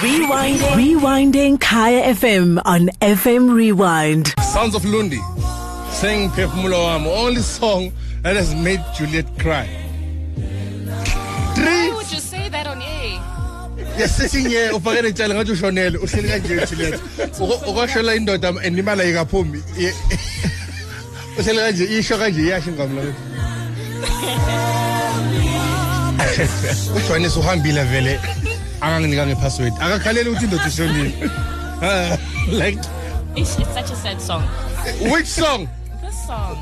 Rewinding. Rewinding Kaya FM on FM Rewind. Sounds of Lundi saying Phefumulo Wami, only song that has made Juliet cry. Why would you say that on air? yesithi nye ufakele tshela ngathi ushonele uhleli kanje Juliet Uko- ukwashola indoda and imali ayikaphumi Ye- uhleli kanje isho kanje iyasho ingoma lo uJohannes uhambile vele akanginika ngepassword akakhaleli ukuthi indoda ishonile Ah, like It's, it's such a sad song. which song This song.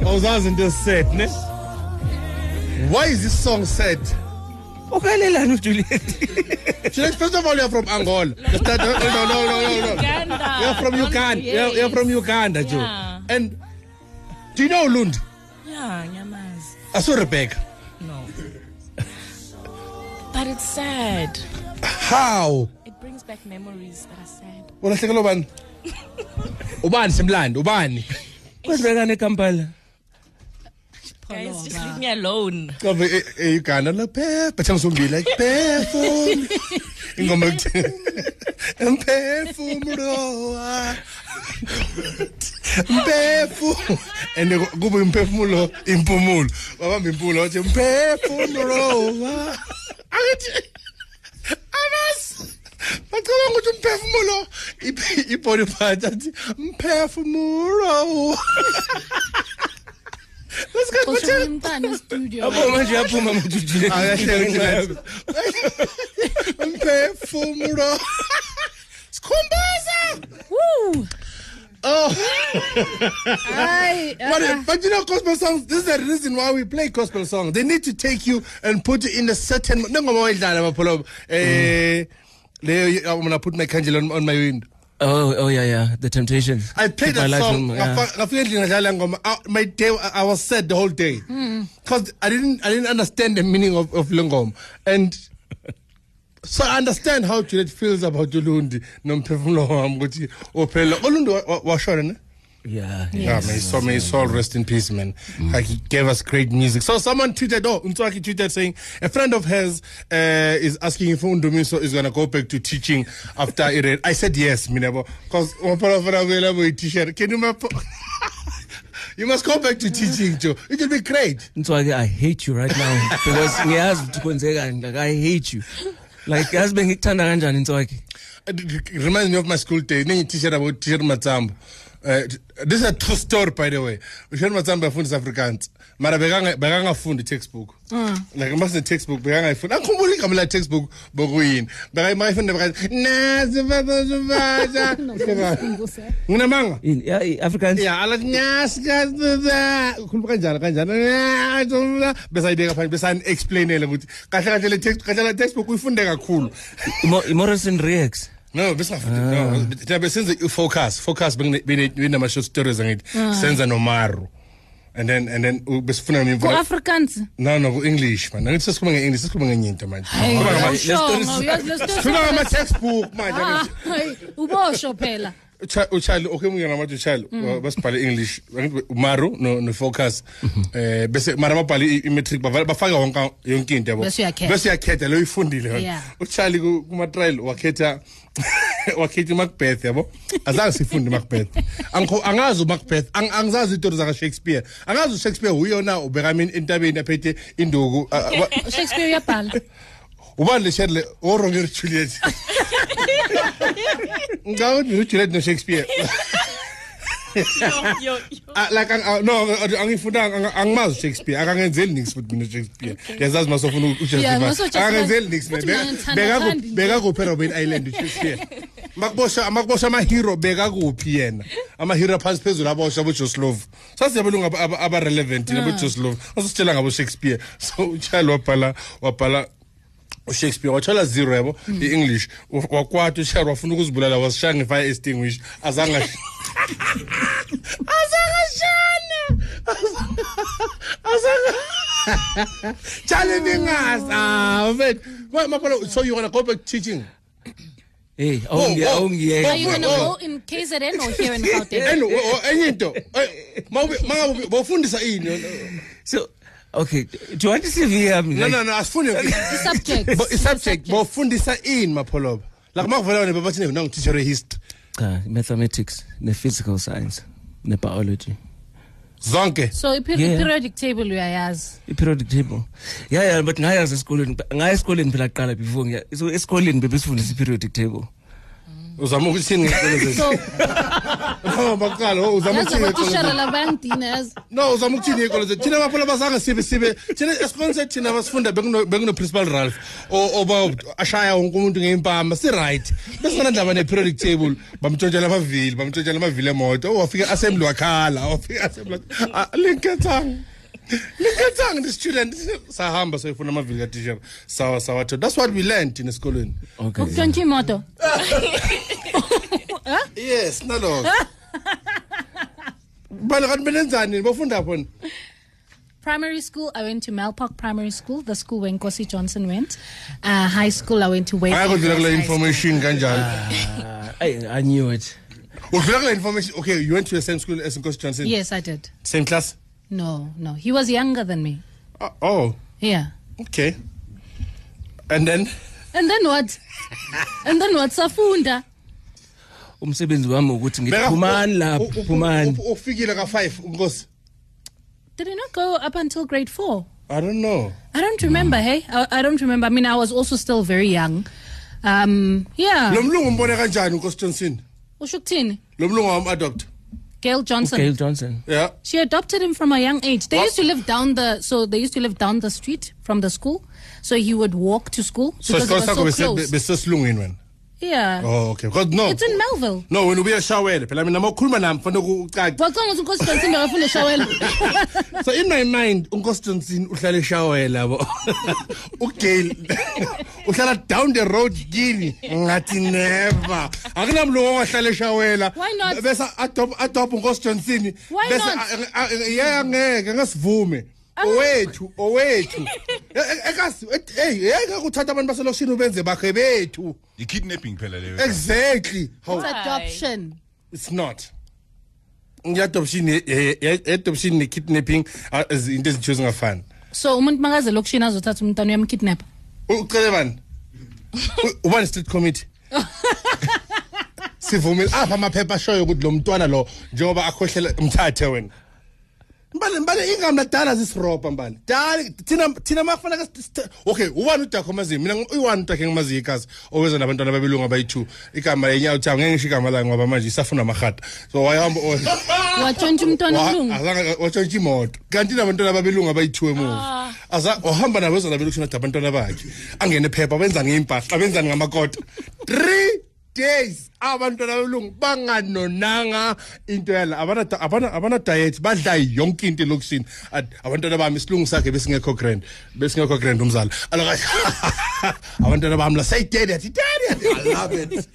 awuzazi into esiset ne why is this song sad ukalelani ujuliet Juliet, first of all, you're from Angola. Let's start- No, no, no, no, no, no. Uganda. You're from Uganda. You're, you're from Uganda, Joe. Yeah. And do you know Lund? Yeah, Nyamaz. I saw Rebecca. No. But it's sad. How? It brings back memories that are sad. Ulahlekela ubani? Ubani semlando? Ubani? kwezibekane ekampala Guys, just leave me alone. Ngoba e- e- Uganda la phepha changisombili like phefum. Ingoma ekuthi mphefumulo. wa- Mphefu. And kube imphefumulo impumulo. Wabamba impumulo wathi mphefumulo. angithi abasi bacabanga ukuthi umphefumulo ibody part athi mphefumulo. Aboma nje aphuma mthujilmphefumulo sikhumbuza. Woo! oh Hayi. but, but you know gospel songs this is the reason why we play gospel songs they need to take you and put you in a certain nengoma wayidlala bapholo eh i'm gonna put my candle on, on my window oh oh yeah yeah the temptation I played Keep my that life song. on- yeah. Ngafa- ngafika endlini ngadlala ngoma. Uh, My day, I I was sad the whole day, because I didn't, I didn't understand the meaning of of lengoma, and so I understand how Juliet feels about Ulundi nomphefumulo wami ukuthi ophela Ulundi wa- wa- washona ne. yeah Yeah, may his soul, may his soul rest in peace, man. Like he gave us great music. So someone tweeted, oh, Unswaki tweeted saying a friend of hers uh, is asking if Undumiso is gonna go back to teaching after it. I said yes, Minabo, because teacher. Can you map? You must go back to teaching, Joe. It will be great. Ntswaki, I hate you right now because ngiyazi ukuthi kwenzekani like I hate you like yazi bengikuthanda kanjani Ntswaki It it reminds me of my school days. Nenye teacher about teacher Matsambo. Uh, this is a true story, by the way. Teacher Matsambo afundisa Afrikaans. mara bekangafundi i-textbook like masine-textbook bekangayifundi akhumbula igama la textbook bokuyini makayifunda nazivazazivaza nginamanga? Afrikansyaalakhuluma kanjani kanjani besayibeka phanje besani-explainele ukuthi kahle kahle kahle la textbook uyifunde kakhulu. I-morrison reacts no besingafundi no. Ah. Besenze i-focus focus benama-short stories angithi senza nomaru. And then and then besifuna Ku nomfana. Afrikaans. No, no, ku English man. Angithi sesikhuluma nge-English, sesikhuluma ngenye into manje. Hayi, Sikhuluma ngama- awushongo, uyazi le story- Sikhuluma ngama textbook manje. Ah, ubosho phela. Ucha- uchali okay mngena manje uchali basibhale english. Angithi umaru no no focus eh bese mara babhale i- i-matric bavala- bafaka wonke yonke into yabo. Bese uyakhetha. lo uyifundile wena uchali ku- kuma trial wakhetha wakhetha Macbeth yabo. Azange sifunde Macbeth angikho angazi uMacbeth ang- angizazi izitori zaka Shakespeare angazi uShakespeare uyona ubeka mina entabeni aphethe induku Shakespeare uyabhala. ubani leshadle oromeo juliet. Ngawuthi ujuliet noshakespeare ah, like ah, no angifunanga angimazi ushakespeare akangenzeli niks futhi mina ushakespeare yazazi masofuna ushakespeareakangenzeli niks bekakuphi erobin island ushakespeare makubosha amahero bekakuphi yena? Amahero phansi phezulu abosha abojoslov sasiyabelungu abarelevant abojoslov asisitshela ngabo shakespeare. So uchali wabhala wabhala uShakespeare wathola zero yabo i-English. Wakwatha ushari wafuna ukuzibulala wasishaya ngefire extinguisher. Azange azange azange Charlie ningazi ah mfethu. Maphala so you want to go back teaching? Hey Whoa, awungi whoa. awungiyeke Are you gonna oh. go in KZN or here in Gauteng? and enye into. Eh, mawube mangabe bofundisa ini. So Okay, do you want to see yami? no no no asifuni subject Bo- i-subject bofundisa ini mapholoba like makuvela wena babathi nanga teacher history Cha, mathematics, ne physical science, ne biology. zonke so i-periodic table uyayazi I-periodic table. Yeah, yeah, but ngayazi esikoleni. Ngaya esikoleni phela kuqala before ngiya. So esikoleni bebesifundisa i-periodic table. uzama ukuthini ngeqolo so no maqalo oh, uzama ukuthinautishala labayangidinaza no uzama ukuthini ikolo zethu thina baphela bazange sibe sibe thina esikoleni sethu thina basifunda bekunoprincipal ralph oba ashaya wonke umuntu ngey'mpama si-right besinganandaba ne-periodic table bamtshontshela amavili bamtshontshela amavili emoto. Oh, wafika assembly wakhala wafika assembly ah, linkathanga linkathanga the student. Sahamba soyifuna amavili katishera sawa sawathola that's what we learned thina esikolweni. Ukutshontsha imoto. yes naloko bana kanti benenzani bafunda khona Primary school, I went to Melpark Primary School, the school where Nkosi Johnson went. Uh, high school, I went to Wake. I kule High School. information kanjalo Uh, I, I knew it. udlula kule information okay you went to the same school as Nkosi Johnson Yes, I did. same class No, no. He was younger than me. Uh, oh Yeah. okay and then And then what? and then what? Safunda. Umsebenzi wami ukuthi ngithi Beka- lapha, u- u- phumani. ufikile ka 5 Nkosi Did he not go up until grade four? i don't know I don't remember, hey? I, I don't remember. I mean, I was also still very young. Um, yeah. lo mlungu umbone kanjani uNkosi Johnson Ushuktini. lo mlungu wam adopt Gail Johnson. Gail Johnson. yeah She adopted him from a young age. They What? used to live down the so they used to live down the street from the school. So he would walk to school so because isikolo it sakho was so bese- close. Besesilungwini wena yeah. oh okay because no It's in Melville. no wena ubuye shawele phela mina mawukhuluma nami fanele ucace Wacanga ukuthi uNkosi Johnson bekafuna eshawela. so in my mind uNkosi Johnson uhlala eshawela yabo uGail uhlala down the road kini ngathi never akunamlungu ongahlala eshawela Why not? bese adopt adopt uNkosi Johnson Why bese not? a- a- a- yeah ngeke ngasivume owethu owethu ekasi hey yeke ukuthatha abantu baselokishini ubenze bakhe bethu. I-kidnapping phela leyo. Exactly. It's how adoption. it's not. I-adoption i-adoption ne-kidnapping ah, izinto ezithiyo zingafani. So umuntu makaze lokishini azothatha umntwana uyamkidnap. ucele bani? U- ubani street committee? Sivumile apha amaphepha ashoyo ukuthi lo mntwana lo njengoba akhohlela mthathe wena. Mbale mbale ingam ladala zisirobha mbale. Dala thina thina makufanele ka okay ubani udakho maziyo mina uyi-one udakhe ngimaziyo ikazi oweza nabantwana babelungu abayi-two. Igama yenyawo thawu ngeke ngisho igama layo ngoba manje isafuna amahata so wayehamba Watshontsha umntwana Wa- omlungu. azange watshontsha imoto. Kanti nabantwana babelungu abayi-two emuva. Aza wahamba nabo eza nabelokishini ade abantwana bakhe. Angene phepha benzani ngey'mpahla benzani ngamakota three days abantwana babelungu banganonanga. Into yala abana- abana- abanadiet badla yonke into elokishini. At- abantwana bami isilungu sakhe besingekho grand besingekho grand umzala. Aloka- abantwana bami la sayidedi athi daddy i love it.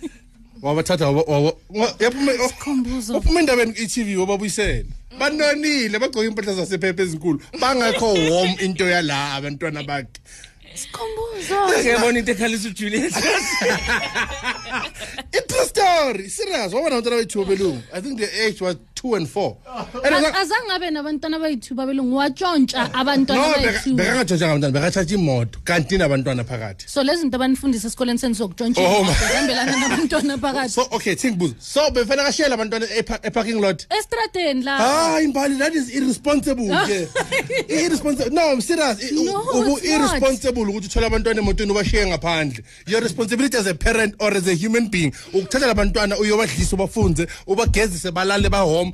Wabathatha waba- waba- wa- yaphuma- Sikhumbuzo. waphuma endabeni i-tv wababuyisela banonile bagcoke impahla zasephepha ezinkulu. Bangekho warm into yala abantwana bakhe. Sikhumbuzo. Ngiyabona into ekhalisa uJulius. i-true story serious wabona abantwana bethu belungu i think the age was two and four And Az- asa- Azange abe nabantwana bayithu babelungu watshontsha abantwana no bayithu. bekangatshontshanga abantwana bekathatha imoto kanti nabantwana phakathi So lezi zinto abanifundisa esikoleni senu zokutshontsha Oh, imoto, my- zihambelana nabantwana phakathi. so okay thingibuza so befanele kashiyela abantwana epa- eparking lot Estradeni la. hayi mbali that is irresponsible ke irresponsible no I'm serious I- No, ubu it's not. irresponsible ukuthi uthole abantwana emotweni ubashiye ngaphandle your responsibility as a parent or as a human being ukuthatha labantwana uyobadlisa ubafunze ubagezise balale bahome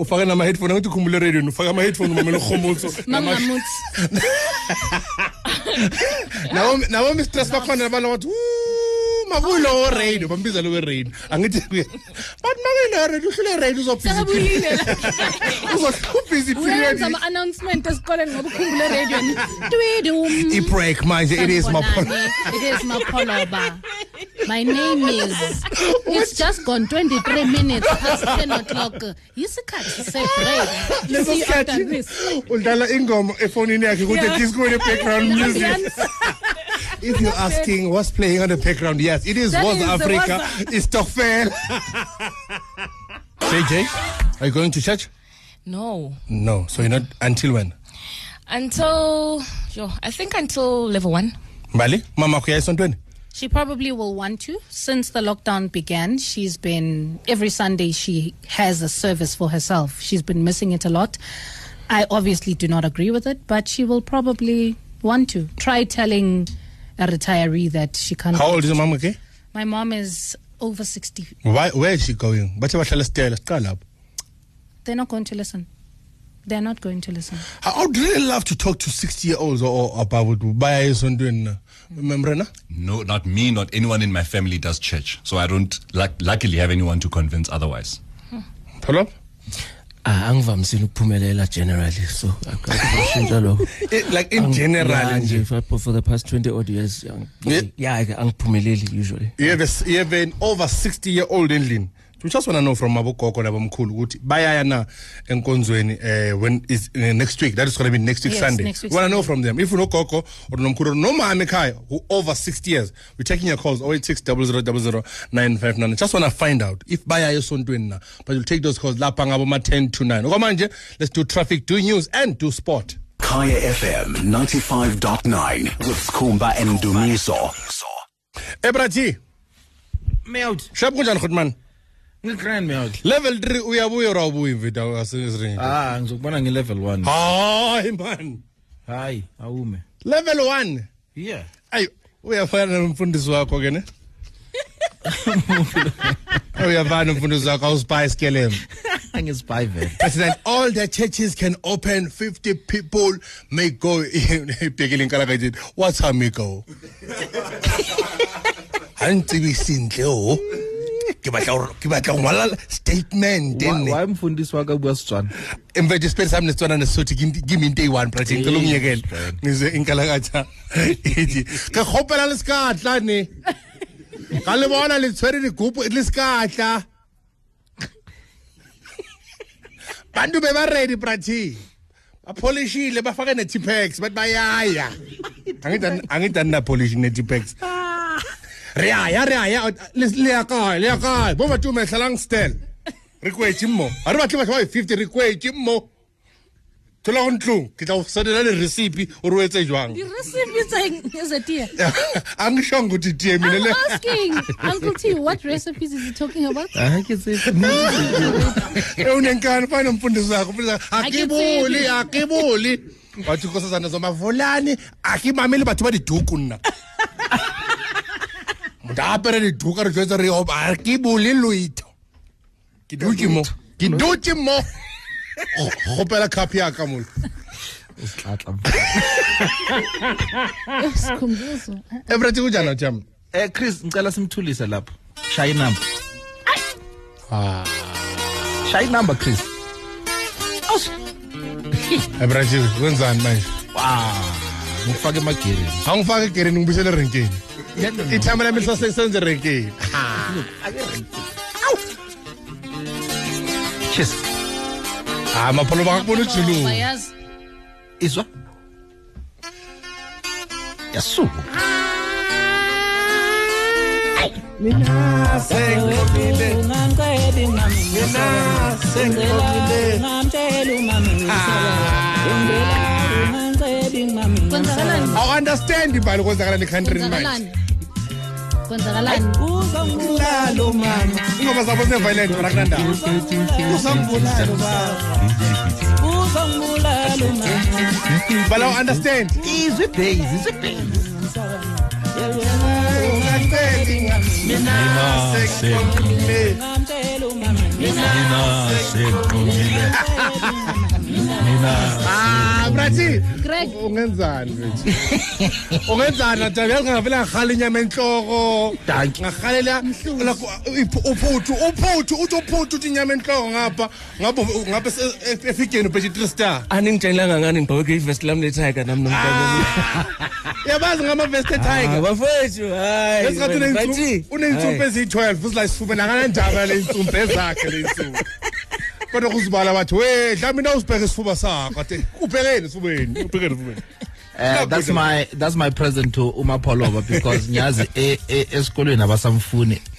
i-brainwood enjani ufake nama-headphone angithi ukhumbule eradioni ufake ama-headphone umamela Mangamuthi. nabo mistress bakhona nabala bathi makuyilowo radio bambiza lowe radio angithi but makuyilo radio uhlule radio uzobhizi sekabuyile uzobhizi uyenza period ama-announcement esikoleni ngoba ukhumbule twidum i-break manje it is my Sanibonani. it is mapoloba my name is it's just gone 23 minutes past 10 o'clock yisikhathi se-break leso See you after sikhathi this. udlala ingoma efonini yakhe kude Yeah. disco in the background music if you're asking what's playing on the background yes it is That was africa Waza. it's Stokvel JJ are you going to church No. no so you're not until when Until, yo, I think until level one. mbali mama kuya esontweni She probably will want to. Since the lockdown began, she's been every Sunday she has a service for herself. She's been missing it a lot. I obviously do not agree with it, but she will probably want to. Try telling a retiree that she can't. how old is your mom okay My mom is over 60. why where is she going bathe bahlala stela siqala lapho They're not going to listen. They're not going to listen. I would really love to talk to 60 year olds or, or above baya esontweni na remember na No, not me, not anyone in my family does church. So I don't luck luckily have anyone to convince otherwise. phela ah angivamisile ukuphumelela generally so akashintsha lokho Eh, like in general yeah, nje nje for, for the past 20 odd years ang- Yeah. yeah ke angiphumeleli usually you have, a, you have an over 60 year old endlini we just want to know from abogogo nabomkhulu ukuthi bayaya na enkonzweni uh, when is uh, next week. That is going to be next week Yes, sunday. next week we want to know from them. If unogogo or nomkhulu or nomama ekhaya who over 60 years we're taking your calls 086 959 just want to find out if bayaya esontweni na but we'll take those calls lapha ngabo ma 10 to 9 okwamanje let's do traffic do news and do sport. Kaya FM 95.9 with Skumba and Dumiso. ebrati Mewd, shap kunjani khotman ngigrand mewd. level 3 uyabuya or awubuyi mvida asesiringi Ah, ngizokubona ngi level 1. hayi man Hayi, awume. level 1 Yeah. ayi uyafana nomfundisi wakho ke ne uyafana nomfundisi wakho awusipayi skelem Angisibuy vele. president all the churches can open 50 people may go ibhekile inkalaka ithi what's amigo antsebi sentle o ke batla ke batla go ngwala statement ene. why mfundisi wa ka bua Setswana. Emva nje spend sami Setswana nesotho give me day one practice ngicela ungiyekele ngize inkala kacha ethi ke khopela lesikatla ne? Ka le bona le tshwere digupu le sikatla bantu bebaredi brathi. Bapholishile bafake ne-tipex bathi bayaya. Angidani napolishi ne-tipex re re yaya le ya kae le ya kae bo batume tlhalang stel re kwetse mmo. Ga re batle batho ba fifty re kwetse mmo. Thola go ntlong. Ke tla go sendela le recipe o etse jwang. The recipe saying is a dear. a ngishongo ukuthi tie mine I'm le asking. Uncle T, what recipes is he talking about? Ke tse. e unenkani fane mfundisi wakho. Akibuli akibuli wathi nkosazana zomavulani akimamele batho ba diduku nna. da apere dithoka re tswetse re oh, a ke bole loitho ke dutse mo. Ke dutse mo oh, oh, gopela cup ya ka molo everything kunjani jam eh chris ngicela simthulise lapho. Shaya inamba ah. Shaya inamba chris. Everything eh, wenzani manje? Wow. Ngifake emagereni angifake egereni ngibuyisele renkeni Yena ithame lami lisasesenze erenkeni Cheers. hayi mapholo bangakubona ujuluka Bayazi. Izwa. Yasuka. Kwenzakalani? Awu-understand ibhali kwenzakalani ekhantrini manje. Kwenzakalani? Kwenzakalani? ingoma zabo zineviolent mara kunandawo bala u-understand Izwe base, izwe base. ah brathi ungenzani mfethu ungenzani nje yazi ngavela ngahali inyama enhloko? Ngahalela uphuthu uphuthu uthi uphuthu uthi inyama enhloko ngapha ngapha ngapha e, efigeni ubhethi 3 star. Aningitshenelanga ngani? Ngibhawe ke ivest lami ah. ah, le tiger nami nomntana yabazi ngama vest tiger bafethu hayi esikhathini unentsumpe eziyi-12 usila isifuba nakanandaba le ntsumpe zakhe le ntsumpe kodwa kuzibala bathi we dlami na usibheke isifuba sakho ade ubhekeni esifubeni ubhekeni esifubeni. Uh, that's my that's my present to Uma Poloba because nyazi e e- esikolweni abasamfuni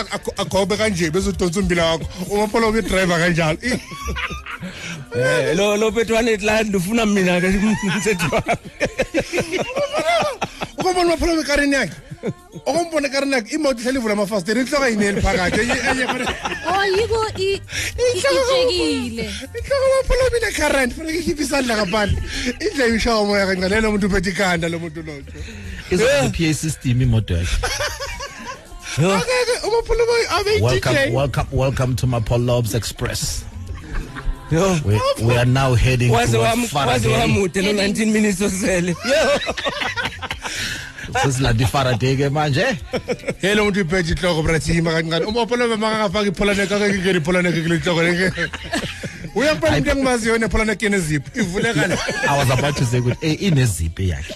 ak- ak- agobe kanje bezodonsa umbila wakho. Umapholo kudriver kanjalo. I- Eh, lo lo petwane land ufuna mina ke mthetho ukombona umapholo bekarini yakhe? Okombona ekarini yakhe imoto ihleli ivula amafasiteli inhloko ayineli phakathi. Enye- enye khona- Oh yiko i- ijekile. inhloko umapholo mina current fanele ikhiphe isandla ngaphandle indlela ishawa umoya kancane lo muntu uphethe ikhanda lo muntu lojo izoba i-PA system imoto yakhe? Welcome welcome welcome to Mapolobs Express. Yo. We, we are now heading waze towards wam- waze Faraday. wamude no 19 minutes osele sesilanda i-Faraday ke manje? Ye lo muntu iphethe ihloko brathima kancane umapholo makangafaki ipholaneke akeke ingeni ipholaneke kule hloko leke uyampela umuntu engimaziyo nepholaneke enezipho ivulekala I was about to say ukuthi eh ineziphi yakhe.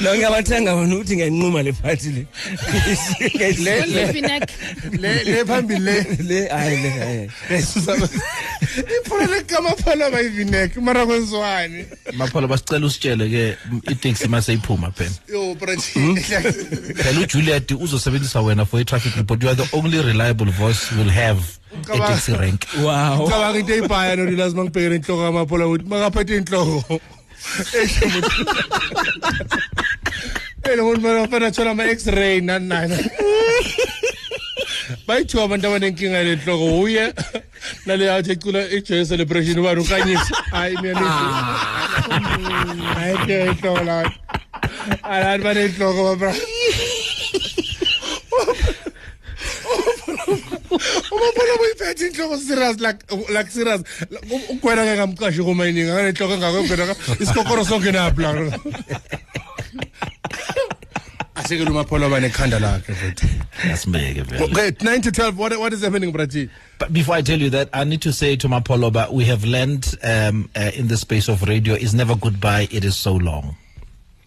Lo ngiyabathenga bona ukuthi ngiyanquma le party le. Le Live neck. le le phambili le. Le hayi le hayi. Ipholaneke kamapholo bayivineke mara kwenziwani Mapolo basicela usitshele ke i-taxi maseyiphuma phela. Yo brathi phela uJuliet uzosebenzisa wena for i-traffic report. You are the only reliable voice we'll have. E-taxi rank. Wow. cabanga into eyibhaya nonilazi mangibhekele inhloko kamaphola ukuthi makaphethe inhloko esho umuntu elo muntu bafana thola ama-x-ray nani nani bayithiwa abantu abanenkinga yale nhloko uye nale athi ecula i-joy celebration ubani unkanyisa hayi mina hayi ke inhloko la alani banenhloko babra umaphola buyiphethe inhloko serious like like serious ugwena ke ngamqashi kumayiningi akanenhloko engakogwena isikokoro sonke naphi la asekele umaphola banekhanda lakhe futhi Yasimeke vele okay 9 to 12 what, what is happening brathi But before I tell you that, I need to say to Mapolo, but we have learned um, uh, in the space of radio is never goodbye, it is so long.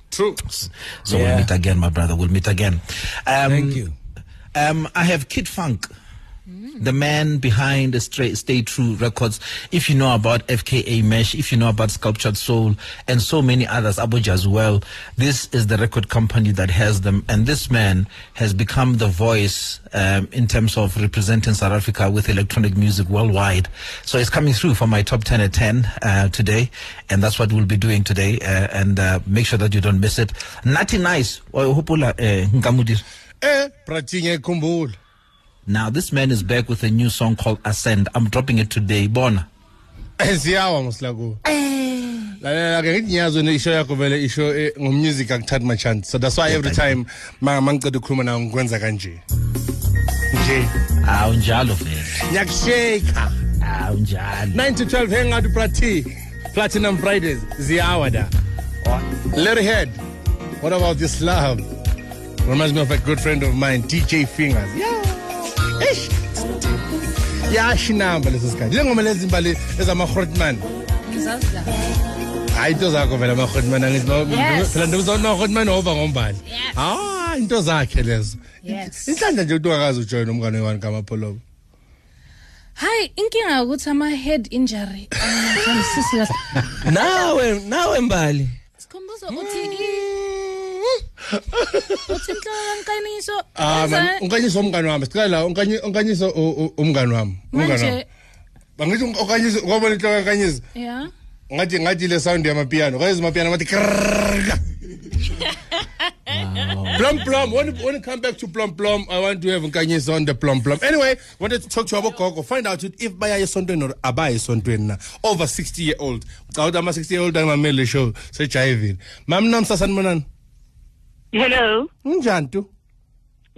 true So Yeah. we'll meet again, my brother. We'll meet again. Um, Thank you. Um, I have Kid Funk, the man behind the Stay, Stay True Records. If you know about FKA Mash, if you know about Sculptured Soul, and so many others, Abuja as well, this is the record company that has them. And this man has become the voice um, in terms of representing South Africa with electronic music worldwide. So it's coming through for my top 10 at 10 uh, today. And that's what we'll be doing today. Uh, and uh, make sure that you don't miss it. Nati Nice. Eh, eh brathi ngiyakhumbula Now, this man is back with a new song called Ascend. I'm dropping it today. Bona. siyawa mosilakuwo lalela ke ngithi wena isho yakho vele isho eh, ngomusic akuthathi machance so that's why every time ma mangiceda ukukhuluma nawo ngikwenza kanje. Nje. Awu njalo vele. ngiyakusheka Awu njalo. 9 to 12 hang out Prati Platinum Fridays ziyawa da. Letterhead what about this love? Reminds me of a good friend of mine DJ Fingers. Yeah eish. Yasho inamba leso sikhathi. Njengoba lezi mbali ezama-hortman hayi into zakho vela ama-hortman phela ndizonahortman wova ngombali hayi into zakhe lezo. Inhlandla nje ukuthi ungakazi ujoyina umngane oyi-one kamapholobo hayi inkinga ukuthi ama-head injury nawe nawe mbali. Sikhumbuzo uthi mm. Uthi inhloko. Ah man, unkanyiso umngane wami. Sicela la unkanyi unkanyiso u- u- wami. Umngane wami. Bangithi unkanyiso ngoba inhloko unkanyiso. yeah. ngathi ngathi le sound yamapiano kwazi amapiano bathi krrrr. Plum plum. When, when you come back to plum plum, I want to have Nkanyisa on the plum plum. Anyway, wanted to talk to our gogo, find out if baya esontweni or abaya esontweni na. Over 60 year old. Cawuthi ama 60 year old angimamele show sejayivile. Mam namsa sanibonani. Hello Unjani tu?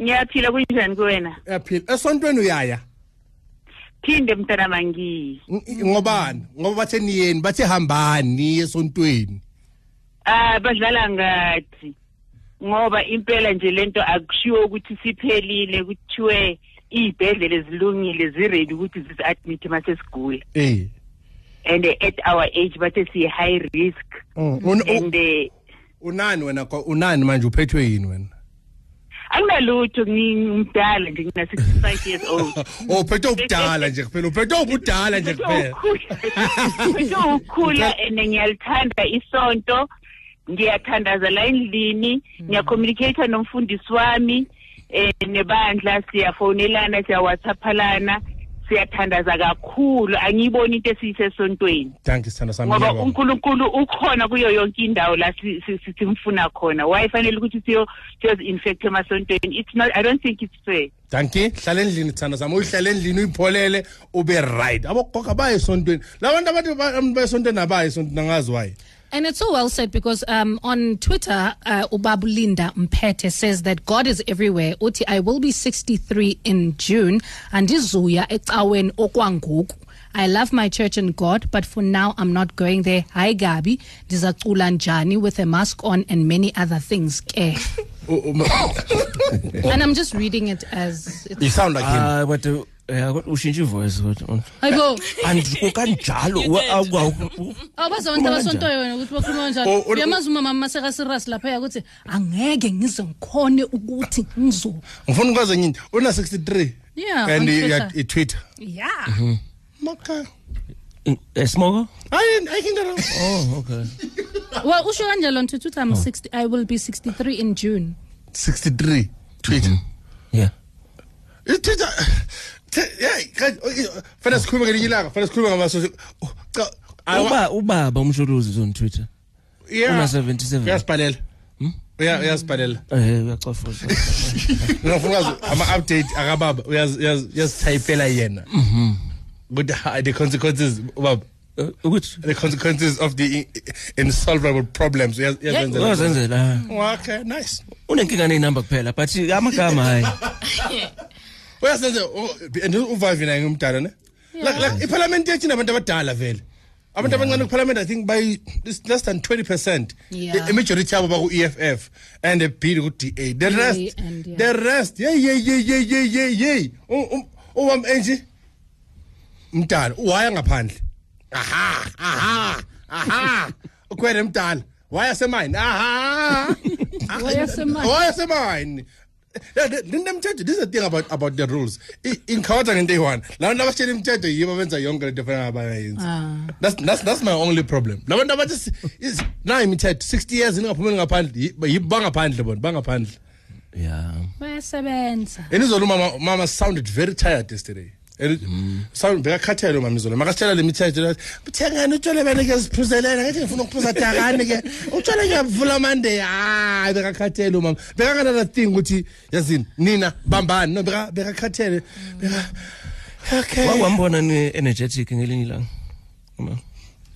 ngiyaphila kunjani kuwena Yaphila. Esontweni uyaya. phinde mntana mangiyi Ng- Ngobani? Ngoba bathe niyeni, bathe hambani esontweni. ah badlala ngathi ngoba impela nje lento akushiwo ukuthi siphelile kuthiwe iy'bhedlela zilungile ziready ukuthi zisi-admit masesigula Eh. and at our age bathe siyi-high risk Mm. And uh, Unani wena? kwa- Unani manje uphethwe yini wena? anginalutho ngimdala nje ngina-sixty-five years old Oh, uphethwe ubudala nje kuphela. Uphethwe ubudala nje kuphela. Kuthi ukukhula and ngiyalithanda isonto ngiyathandaza la endlini ngiyacommunicate nomfundisi wami eh nebandla siyafonelana siyawhatsaphalana siyathandaza kakhulu. Angiyiboni into esiyisesontweni. Thank you sithanda sami. ngoba ngiyabonga. uNkulunkulu ukhona kuyo yonke indawo la si- si- si- simfuna khona. Why fanele ukuthi siyo siyozi-infect emasontweni? It's not i don't think it's fair. Danki hlala endlini thanda sami uyihlala endlini uyipholele ube right. Abogogo abaye esontweni. Labantu abantu ba- abantu bayesontweni abaye esontweni angazi waye And it's so well said because um, on Twitter, uh, Ubabulinda Mpete says that God is everywhere. Uti, I will be 63 in June. And izuya ecawen okwangoku. I love my church and God, but for now I'm not going there. Hi Gabi, ndizacula njani with a mask on and many other things. ke. and I'm just reading it as you sound like him but uh, yeah, ushintshe ivoice kodwa. Ayibo, Andiko kanjalo. wa- awu- awubazi abantu abasontoyo wena ukuthi bakhuluma Oh, kanjalo. oh, Uyamazi umama maseka serious lapha ukuthi angeke ngize ngikhone ukuthi ngizo. ngifuna ukwazi enye into una 63 Yeah, and on you- you Twitter. are- you twitter Yeah. okay A smoker? I I can get Oh, okay. Well, usho kanjalo on Twitter I'm 60 I will be 63 in June. 63 twitter Yeah. twitter yeah fanele sikhulume ngelinye ilanga? Fanele sikhulume ngama Uba ubaba umshuluzi on Twitter. Una 77. uyasibhalela. Uya- uyasibhalela. Eh uyacofoza. ngifuna ukwazi ama-update akababa. Uyazi- uyazi- uyazithayipela yena. Ukuthi ha- the consequences ubaba. Eh, Ukuthi? The consequences of the i- insolvable problems. Uyaz- uyazenzela. uyazenzela. Oh, okay nice. Unenkinga nenamba kuphela but amagama hayi. uyasenza oh, and uvavi naye ngumdala ne? Like like iparliament yethu inabantu abadala vele. Abantu abancane kuparliament i think by it's less than 20 percent. Yeah. imajority yabo baku-eff and a. Bill ku-da the rest and, yeah. the rest ye ye ye ye ye ye ye uwam enje mdala uwaya ngaphandle. Aha aha aha. Ukhwele mdala waya semayini aha. Waya semayini. Waya semayini linemthetho this is the thing about about the rules. I- inkhawatha ngento eyi-one labantu abatshela imithetho yibo benza yonke lento efanele abayenzi that's, that's, that's my only problem. Labantu abathi si- is- nayo imithetho 60 years ningaphumeli ngaphandle yi- yibo bangaphandle bona bangaphandle Yeah. Bayasebenza. and izolo mama mama sounded very tired yesterday. And sound bekakhathele umama izolo makasitshela le mithetho la, buthengani utshwele bene ke ziphuzelela ngathi ngifuna ukuphuza dakani ke utshwele ngiyavula mande hayi bekakhathele umama bekanganala thing ukuthi yazini nina bambani no beka- bekakhathele beka okay Wawambona ni energetic ngelinye ilanga. Uma.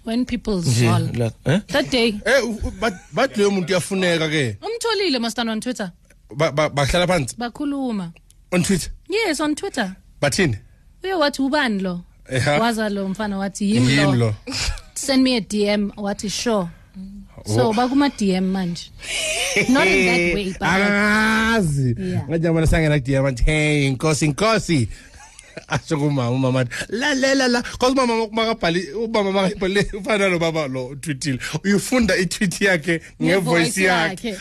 When people Nje zol. like eh? That day, eh u- u- but but leyo muntu uyafuneka ke umtholile mastan on Twitter. Ba- ba- bahlala phansi Bakhuluma. on twitter Yes, on Twitter. bathini Uye wathi ubani lo? Eha. Waza lo mfana wathi yimi yimi lo. lo Send me a DM wathi sure. So bakuma DM manje. Not in that way, but like, akazi Yeah. ngajamana sangena kudm athi hey inkosi inkosi asho kumama umama lalela la cause umama makabhali ubaba makabhali ufana lo baba lo utwithile uyifunda itweet yakhe ngevoice Ngevoice yakhe.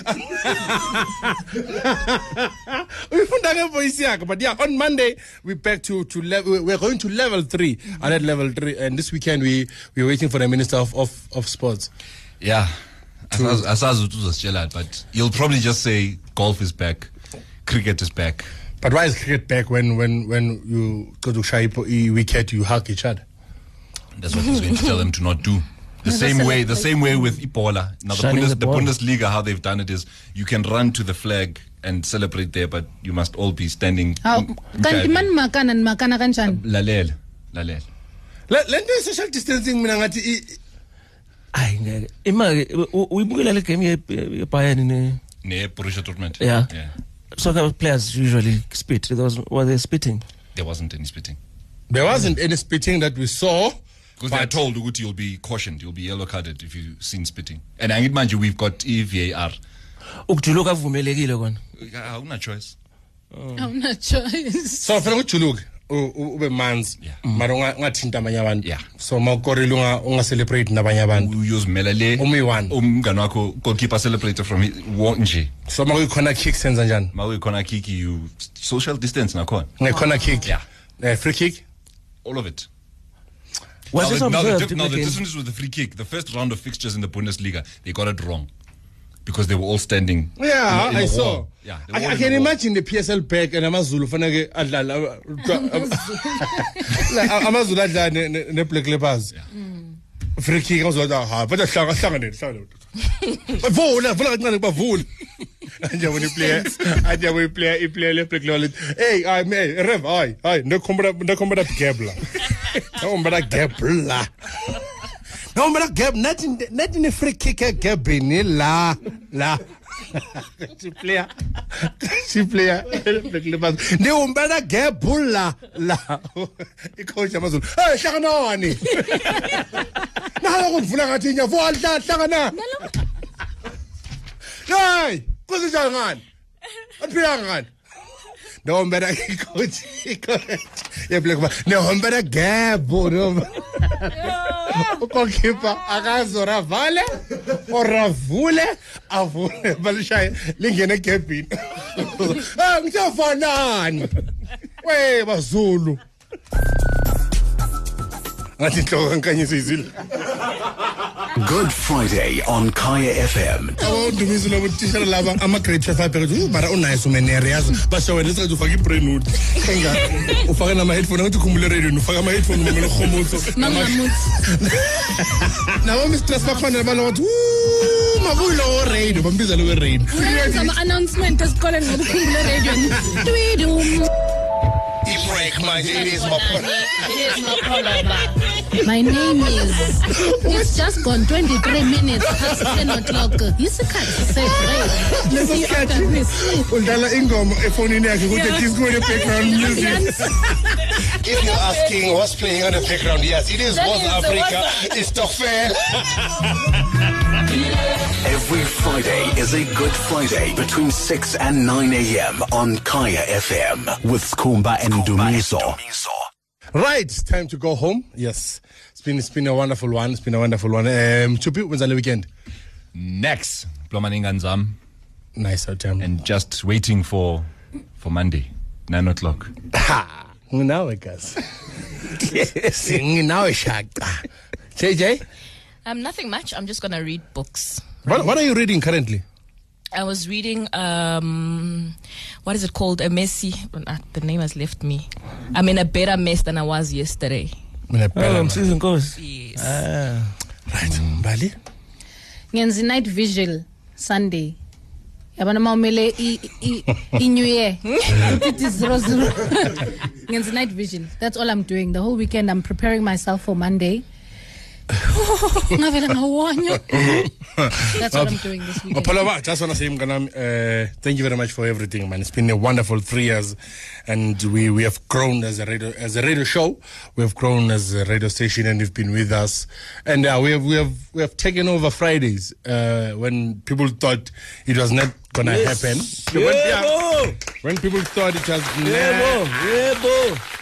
uyifunda ngevoice yakhe but yeah on monday we back to to level we're going to level 3 mm-hmm. and at level 3 and this weekend we we're waiting for the minister of of, of sports. Yeah. Asazi asazi ukuthi uzositshelani but you'll probably just say golf is back, cricket is back. But why is cricket back when when when you go to Shaipo wicket you hug each other? That's what he's going to tell them to not do. The same way, the same way with Ipola. Now the, Bundes, the the. Bundesliga, how they've done it is you can run to the flag and celebrate there, but you must all be standing. Hawu, m- kanti mkhabe. manimakana nimakana kanjani uh, Lalela, lalela. le le nto ye-social distancing mina ngathi i- hayi ngeke ima-ke u- uyibukela le game ye- ne Ne Borussia Dortmund. Yeah. Yeah. soccer players usually spit there was were they spitting There wasn't any spitting. there wasn't any spitting that we saw Because they're told Uguti, you'll be cautioned, you'll be yellow carded if you've seen spitting. And I mind you, we've got E EVAR. ukujuluka kuvumelekile kona uh, Una choice. awuna choice so fanele ujuluke u- u- ube manzi. Yeah. mara unga- ungathinti abanye abantu. Yeah. so ma ukorile unga- unga-celebrate nabanye abantu. Uyozimela le Umuyi-one. umngani wakho goalkeeper celebrator from hi- wo- nje. So ma kuyi-corner kick senza njani? Ma uyikhona kiki you social distance nakhona. Nge-corner kick. Yeah. Eh, free kick? All of it. Was now, this the, now, the, observed dif- in now the the game difference with the free kick. The first round of fixtures in the Bundesliga they got it wrong because they were all standing yeah in, in i a saw. Wall. yeah they were I, all I in can a wall. imagine the PSL back and amazulu faneke adlala amazulu adlala ne- ne- ne-black leopards. Mm. Free kick amazulu athi ha bathi hlanga hlanganele hlanganele vula vula kancane bavula anjabona iplayer anjabona iplayer iplayer le-black leopard lithi hey hayi me rev hayi hayi ndakhombela ndakhombela gebla ndakhombela gebla noma la gap nathi nathi ne free kick egabini la la. Si player. Si player. Ne umbana gap la la. Icoach amazulu hey hlanganani nalo kuvula ngathi nyavu alihla hlangana. Hey kuzinjani ngani? Aphila ngani? noma bana coach yeblek ba noma bana gebo noma ukhokhipa akazora vale? Oravule avule balishaye lingene egebhini ah ngisafanani we bazulu ngathi inhloko nkanyisa izilo Good Friday on Kaya FM. abawundumisi labo tishara laba ama-grade twelve abheka mara unayiso umenere yazi basho wena esikhathi ufake i-brainwood enga ufake nama-headphone angithi ukhumbule radio ufake ama-headphone umamela rhomoso mangamuthi nabo mistress bakhona balokuthi makuyilowo radio. Bambiza lowe radio. Uyenza ama-announcement esikoleni ngoba ukhumbule radioni twidum i-break manje it is my name is it's just gone 23 minutes past 10 o'clock. Yisikhathi sebreak See you after this. udlala ingoma efonini yakhe ukuthi Yeah. disco in the background music. If you're asking what's playing on the background yes it is That Voz is Africa. It's toch fair Every Friday is a Good Friday between 6 and 9 a.m. on Kaya FM with Skumba and Dumiso. Right, time to go home. Yes, it's been it's been a wonderful one. It's been a wonderful one. Um, Chupi, when's the weekend? next Blomaninganzam Nice out time. and just waiting for for Monday 9 o'clock ha, now guys. Sing now, shaka. JJ, Um, nothing much. I'm just gonna read books. What, what are you reading currently? I was reading um, what is it called? A messy. Uh, the name has left me. I'm in a better mess than I was yesterday. oh msizi nkosi Yes. ah Right, Bali. ngenza i-night vigil sunday yabona ma umele i- i- i-new year Uthi zero zero ngenza i-night vigil that's all i'm doing the whole weekend i'm preparing myself for monday ngavele ngawanya that's what i'm doing this weekend Apollo, I just want to say, Mganam, uh, thank you very much for everything, man. It's been a wonderful three years, and we, we have grown as a radio as a radio show. We have grown as a radio station, and you've been with us. And uh, we have we have we have taken over Fridays uh, when people thought it was not gonna Yes. happen. When, yeah, when people thought it was yebo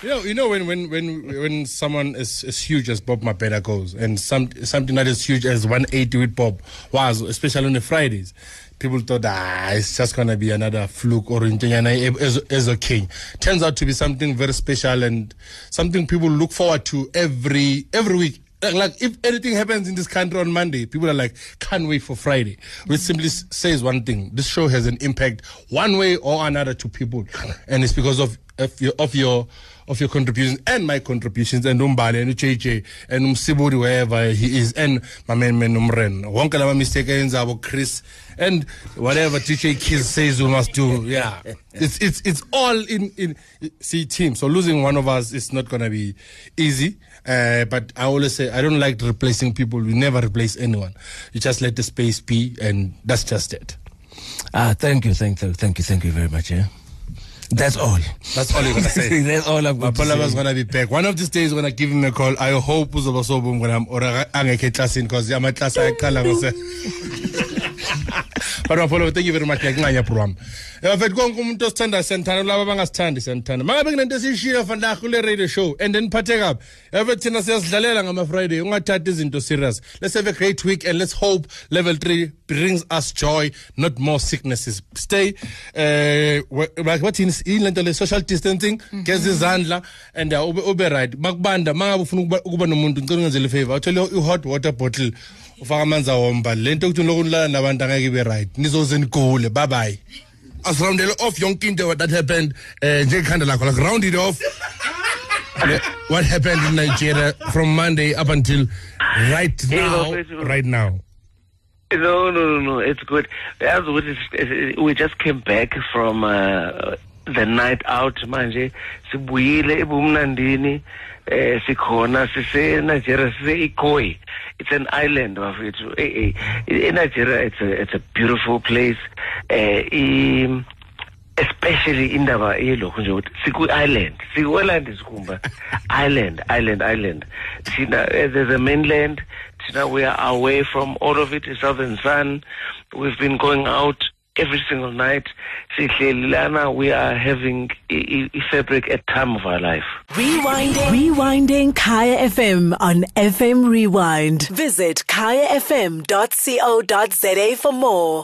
you know, you know when when when when someone as, as huge as Bob Mabena goes, and some something that is huge as 180 with Bob was, especially on the Fridays, people thought ah, it's just gonna be another fluke or as as okay. Turns out to be something very special and something people look forward to every every week. Like if anything happens in this country on Monday, people are like, can't wait for Friday. Which simply says one thing: this show has an impact one way or another to people, and it's because of of your of your of your contributions and my contributions and umbale and JJ and umsiburi wherever he is and my man man umren. Wonke lama mistake ayenzabo Chris and whatever DJ Kiz says we must do yeah. It's it's it's all in in see team. So losing one of us is not going to be easy uh, but I always say I don't like replacing people. We never replace anyone. You just let the space be and that's just it. Ah, thank you, thank you, thank you, thank you very much. Yeah, that's all. That's all you're gonna say. that's all I'm going to Mapalava's say. gonna be back. One of these days, when I give him a call, I hope uzoba sobo when I'm or angeke classing because I'm a class I call But Apollo, thank you very much. Mfethu konke umuntu osithanda siyamthanda laba abangasithandi siyamthanda. Mangabe kunento esishiya fanda kule radio show and then phathe kabi. Eve thina siyasidlalela ngama Friday. Ungathathi izinto serious. Let's have a great week and let's hope level 3 brings us joy, not more sicknesses. Stay uh bathini ilento le social distancing, geza izandla and uh, ube, right. Makubanda mangabe ufuna ukuba- nomuntu ngicela ungenzele ifavor. Uthole i hot water bottle ufaka amanzi awomba lento ukuthi lokhu nilala nabantu angeke ibe right nizoze nigule bye bye asiroundele off yonke into that happened uh, njengekhanda lakho like round it off what happened in nigeria from monday up until right now right now No, no, no, no. It's good. As we just came back from uh, the night out manje sibuyile ebumnandini eh sikhona sise Nigeria sise Ikoyi. It's an island bafethu. Eh eh Nigeria it's a it's a beautiful place. Eh i- especially indaba yelokhu nje ukuthi siku island siku island island island thina eh, there's a mainland thina we are away from all of it the southern sun we've been going out every single night sihleli lana we are having i- i- i fabric at time of our life Rewinding. Rewinding Kaya FM on FM Rewind. Visit kayafm.co.za for more.